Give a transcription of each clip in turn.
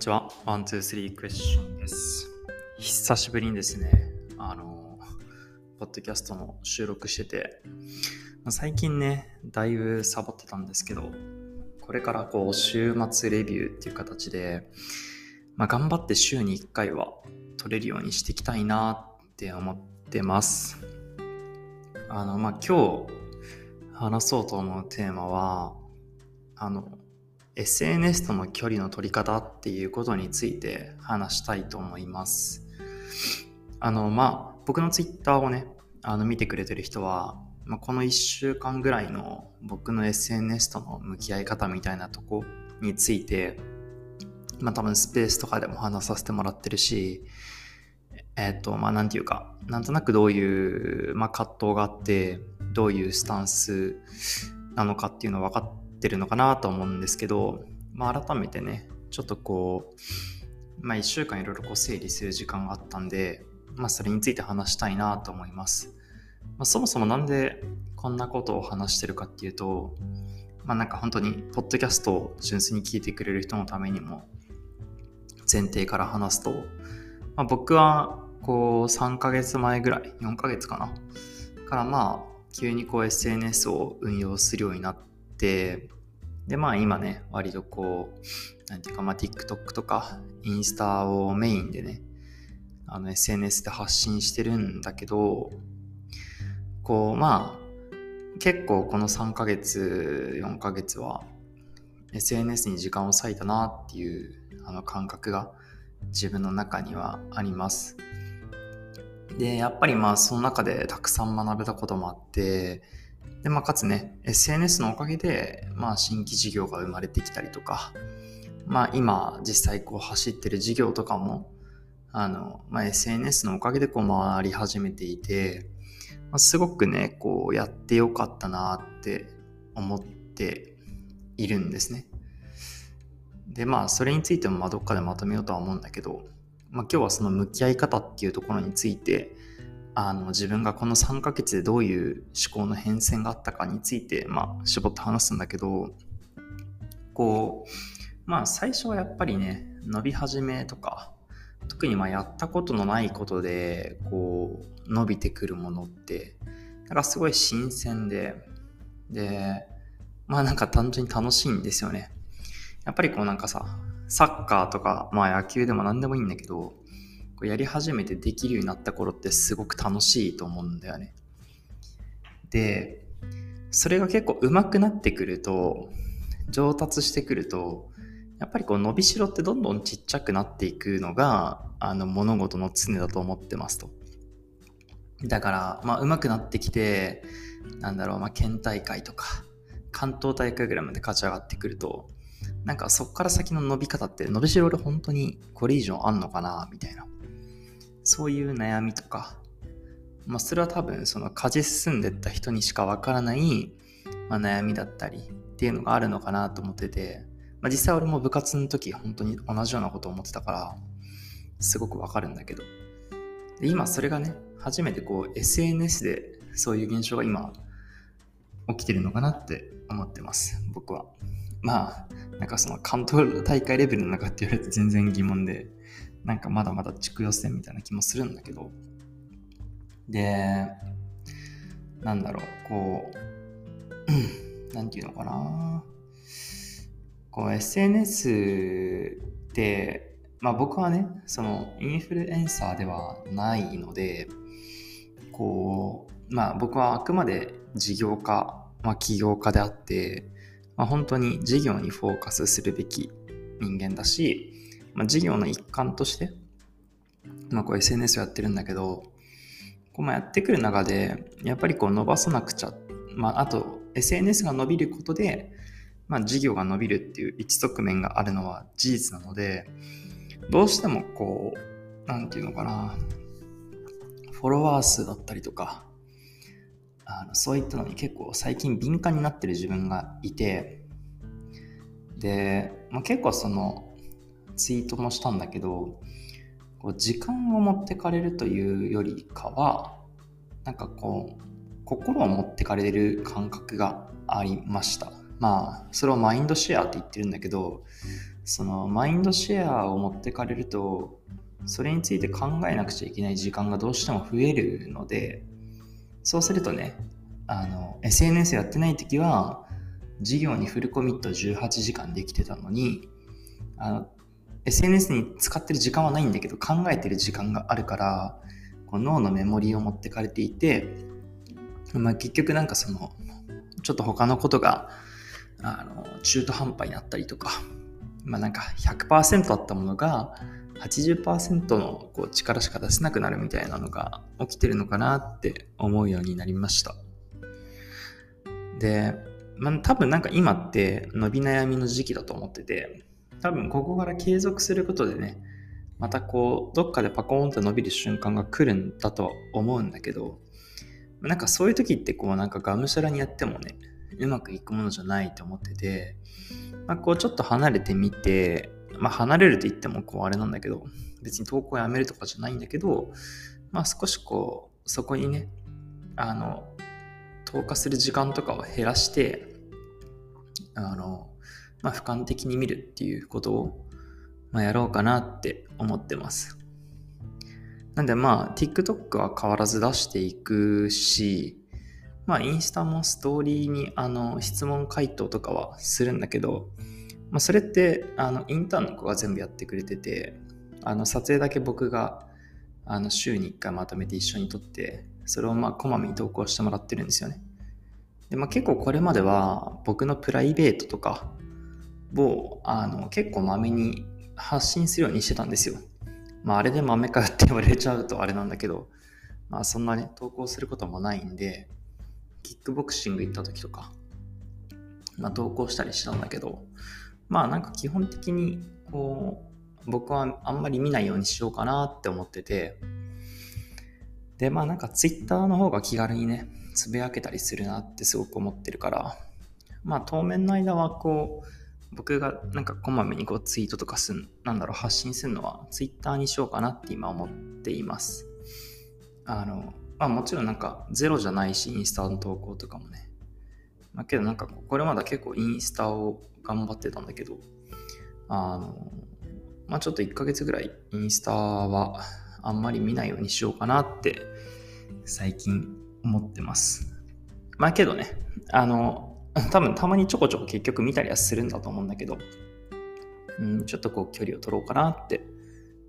ちは。ワン、ツー、スリークエスチョンです。久しぶりにですね、あの、ポッドキャストの収録してて、最近ね、だいぶサボってたんですけど、これからこう、週末レビューっていう形で、まあ、頑張って週に1回は撮れるようにしていきたいなって思ってます。あの、まあ、今日話そうと思うテーマは、あの、SNS との距離の取り方っていうことについて話したいと思います。あの、まあ、僕の Twitter をね、あの見てくれてる人は、まあ、この1週間ぐらいの僕の SNS との向き合い方みたいなとこについて、まあ多分スペースとかでも話させてもらってるし、えっ、と、まあなんていうか、なんとなくどういう、まあ葛藤があって、どういうスタンスなのかっていうの分かってるのかなと思うんですけど、まあ改めてね、ちょっとこう、まあ一週間いろいろこう整理する時間があったんで、まあそれについて話したいなと思います。まあ、そもそもなんでこんなことを話してるかっていうと、まあなんか本当に、ポッドキャストを純粋に聞いてくれる人のためにも、前提から話すと、まあ、僕はこう3ヶ月前ぐらい、4ヶ月かな。からまあ、急にこう SNS を運用するようになって、でまあ今ね、割とこう、なんていうかまあ TikTok とかインスタをメインでね、あの SNS で発信してるんだけど、こうまあ、結構この3ヶ月、4ヶ月は SNS に時間を割いたなっていうあの感覚が自分の中にはあります。で、やっぱりまあその中でたくさん学べたこともあって、で、まあかつね、SNS のおかげで、まあ新規事業が生まれてきたりとか、まあ今実際こう走ってる事業とかも、あの、まあ SNS のおかげでこう回り始めていて、まあ、すごくね、こうやってよかったなって思っているんですね。で、まあ、それについてもまどっかでまとめようとは思うんだけど、まあ、今日はその向き合い方っていうところについて、あの自分がこの3ヶ月でどういう思考の変遷があったかについて、まあ、絞って話すんだけど、こう、まあ、最初はやっぱりね、伸び始めとか、特にまやったことのないことで、こう、伸びてくるものって、なんかすごい新鮮で、で、まあなんか単純に楽しいんですよね。やっぱりこうなんかさ、サッカーとか、まあ野球でも何でもいいんだけど、こうやり始めてできるようになった頃ってすごく楽しいと思うんだよね。で、それが結構上手くなってくると、上達してくると、やっぱりこう伸びしろってどんどんちっちゃくなっていくのが、あの物事の常だと思ってますと。だから、まあ上手くなってきて、なんだろう、まあ県大会とか、関東大会ぐらいまで勝ち上がってくると、なんかそっから先の伸び方って伸びしろで本当にこれ以上あんのかなみたいな。そういう悩みとか、まあそれは多分その勝ち進んでった人にしかわからない、まあ、悩みだったりっていうのがあるのかなと思ってて、まあ実際俺も部活の時本当に同じようなことを思ってたから、すごくわかるんだけど。で今それがね、初めてこう SNS でそういう現象が今起きてるのかなって思ってます、僕は。まあ、なんかその関東大会レベルの中って言われると全然疑問で、なんかまだまだ地区予選みたいな気もするんだけど、で、なんだろう、こう、なんていうのかな。こう SNS って、まあ僕はね、そのインフルエンサーではないので、こう、まあ僕はあくまで事業家、まあ起業家であって、まあ、本当に事業にフォーカスするべき人間だし、まあ、事業の一環として、まあ、こう SNS をやってるんだけど、こうまあやってくる中で、やっぱりこう伸ばさなくちゃ、まあ、あと SNS が伸びることで、まあ、事業が伸びるっていう一側面があるのは事実なので、どうしてもこう、なんていうのかな、フォロワー数だったりとか、あのそういったのに結構最近敏感になってる自分がいてで、まあ、結構そのツイートもしたんだけどこう時間を持ってかれるというよりかはなんかこう心を持ってかれる感覚がありました。まあそれをマインドシェアって言ってるんだけどそのマインドシェアを持ってかれるとそれについて考えなくちゃいけない時間がどうしても増えるのでそうするとねあの SNS やってない時は授業にフルコミット18時間できてたのにあの SNS に使ってる時間はないんだけど考えてる時間があるからこう脳のメモリーを持ってかれていて、まあ、結局なんかそのちょっと他のことがあの中途半端になったりとか、まあ、なんか100%あったものが80%のこう力しか出せなくなるみたいなのが起きてるのかなって思うようになりました。で、まあ、多分なんか今って伸び悩みの時期だと思ってて、多分ここから継続することでね、またこう、どっかでパコーンと伸びる瞬間が来るんだとは思うんだけど、なんかそういう時ってこうなんかがむしゃらにやってもね、うまくいくものじゃないと思ってて、まあ、こうちょっと離れてみて、まあ、離れると言ってもこうあれなんだけど、別に投稿やめるとかじゃないんだけど、まあ、少しこう、そこにね、あの、投下する時間とかを減らして、あの、まあ、俯瞰的に見るっていうことを、まあ、やろうかなって思ってます。なんでまあ、TikTok は変わらず出していくし、まあ、インスタもストーリーにあの質問回答とかはするんだけど、まあ、それってあのインターンの子が全部やってくれてて、あの撮影だけ僕があの週に1回まとめて一緒に撮って、それをまあこまめに投稿してもらってるんですよね。でまあ、結構これまでは僕のプライベートとかをあの結構まめに発信するようにしてたんですよ。まああれで豆かって言われちゃうとあれなんだけど、まあそんなね、投稿することもないんで、キックボクシング行った時とか、まあ投稿したりしたんだけど、まあなんか基本的にこう、僕はあんまり見ないようにしようかなって思ってて、で、まあなんかツイッターの方が気軽にね、つぶやけたりするなってすごく思ってるから、まあ当面の間はこう、僕がなんかこまめにこうツイートとかすん、なんだろう、発信するのはツイッターにしようかなって今思っています。あの、まあもちろんなんかゼロじゃないし、インスタの投稿とかもね。まあけどなんかこれまだ結構インスタを頑張ってたんだけど、あの、まあちょっと1ヶ月ぐらいインスタはあんまり見ないようにしようかなって最近思ってます。まあけどね、あの、多分たまにちょこちょこ結局見たりはするんだと思うんだけど、うん、ちょっとこう距離を取ろうかなって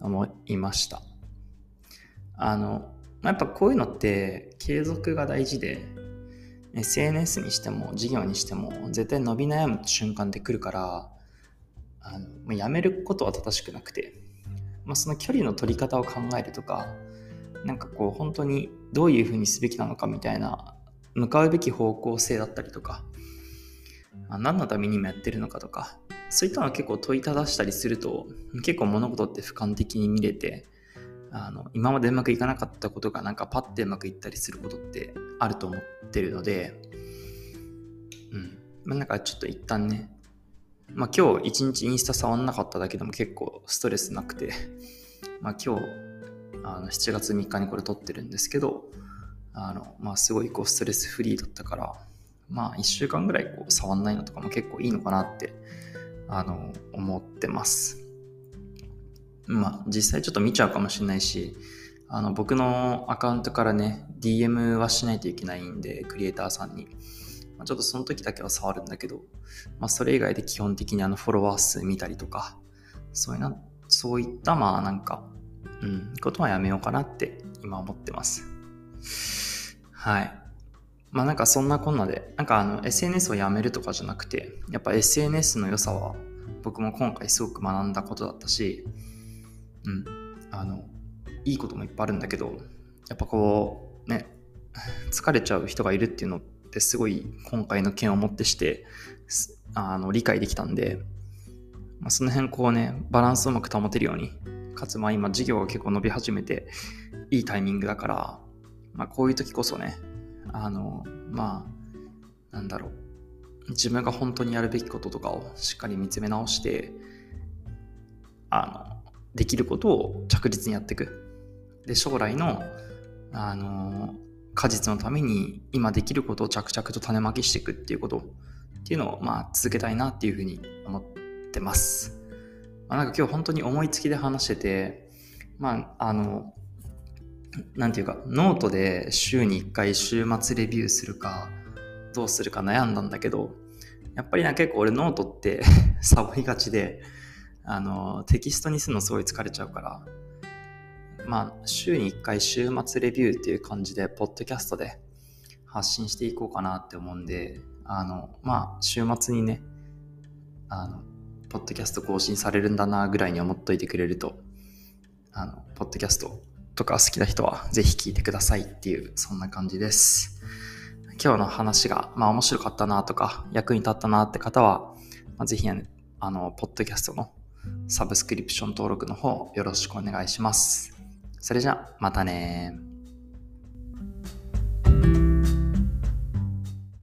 思いました。あの、やっぱこういうのって継続が大事で、SNS にしても事業にしても絶対伸び悩む瞬間って来るから、あのやめることは正しくなくて、まあ、その距離の取り方を考えるとか、なんかこう本当にどういうふうにすべきなのかみたいな向かうべき方向性だったりとか、何のために今やってるのかとか、そういったのを結構問いただしたりすると、結構物事って俯瞰的に見れて、あの今までうまくいかなかったことがなんかパッてうまくいったりすることってあると思ってるので、うん。まあ、なんかちょっと一旦ね、まあ今日一日インスタ触んなかっただけでも結構ストレスなくて、まあ今日、あの7月3日にこれ撮ってるんですけど、あの、まあすごいこうストレスフリーだったから、まあ1週間ぐらいこう触んないのとかも結構いいのかなってあの思ってます。まあ実際ちょっと見ちゃうかもしれないし、あの僕のアカウントからね、DM はしないといけないんで、クリエイターさんに。まあ、ちょっとその時だけは触るんだけど、まあそれ以外で基本的にあのフォロワー数見たりとか、そういうな、そういったまあなんか、うん、ことはやめようかなって今思ってます。はい。まあなんかそんなこんなで、なんかあの SNS をやめるとかじゃなくて、やっぱ SNS の良さは僕も今回すごく学んだことだったし、うん、あの、いいこともいっぱいあるんだけど、やっぱこう、ね、疲れちゃう人がいるっていうのってすごい今回の件をもってしてあの理解できたんで、まあ、その辺こうね、バランスをうまく保てるように、かつまあ今事業が結構伸び始めていいタイミングだから、まあこういう時こそね、あの、まあ、なんだろう。自分が本当にやるべきこととかをしっかり見つめ直して、あの、できることを着実にやっていく。で、将来の、あの、果実のために今できることを着々と種まきしていくっていうことっていうのを、まあ、続けたいなっていうふうに思ってます。まあ、なんか今日本当に思いつきで話してて、まあ、あの、なんていうか、ノートで週に1回週末レビューするか、どうするか悩んだんだけど、やっぱりな結構俺ノートってサボりがちで、あの、テキストにするのすごい疲れちゃうから、まあ、週に1回週末レビューっていう感じで、ポッドキャストで発信していこうかなって思うんで、あの、まあ、週末にね、あの、ポッドキャスト更新されるんだなぐらいに思っといてくれると、あの、ポッドキャストとか好きな人はぜひ聞いてくださいっていう、そんな感じです。今日の話が、まあ面白かったなとか、役に立ったなって方は、まあ、ぜひ、ね、あの、ポッドキャストのサブスクリプション登録の方よろしくお願いします。それじゃ、またね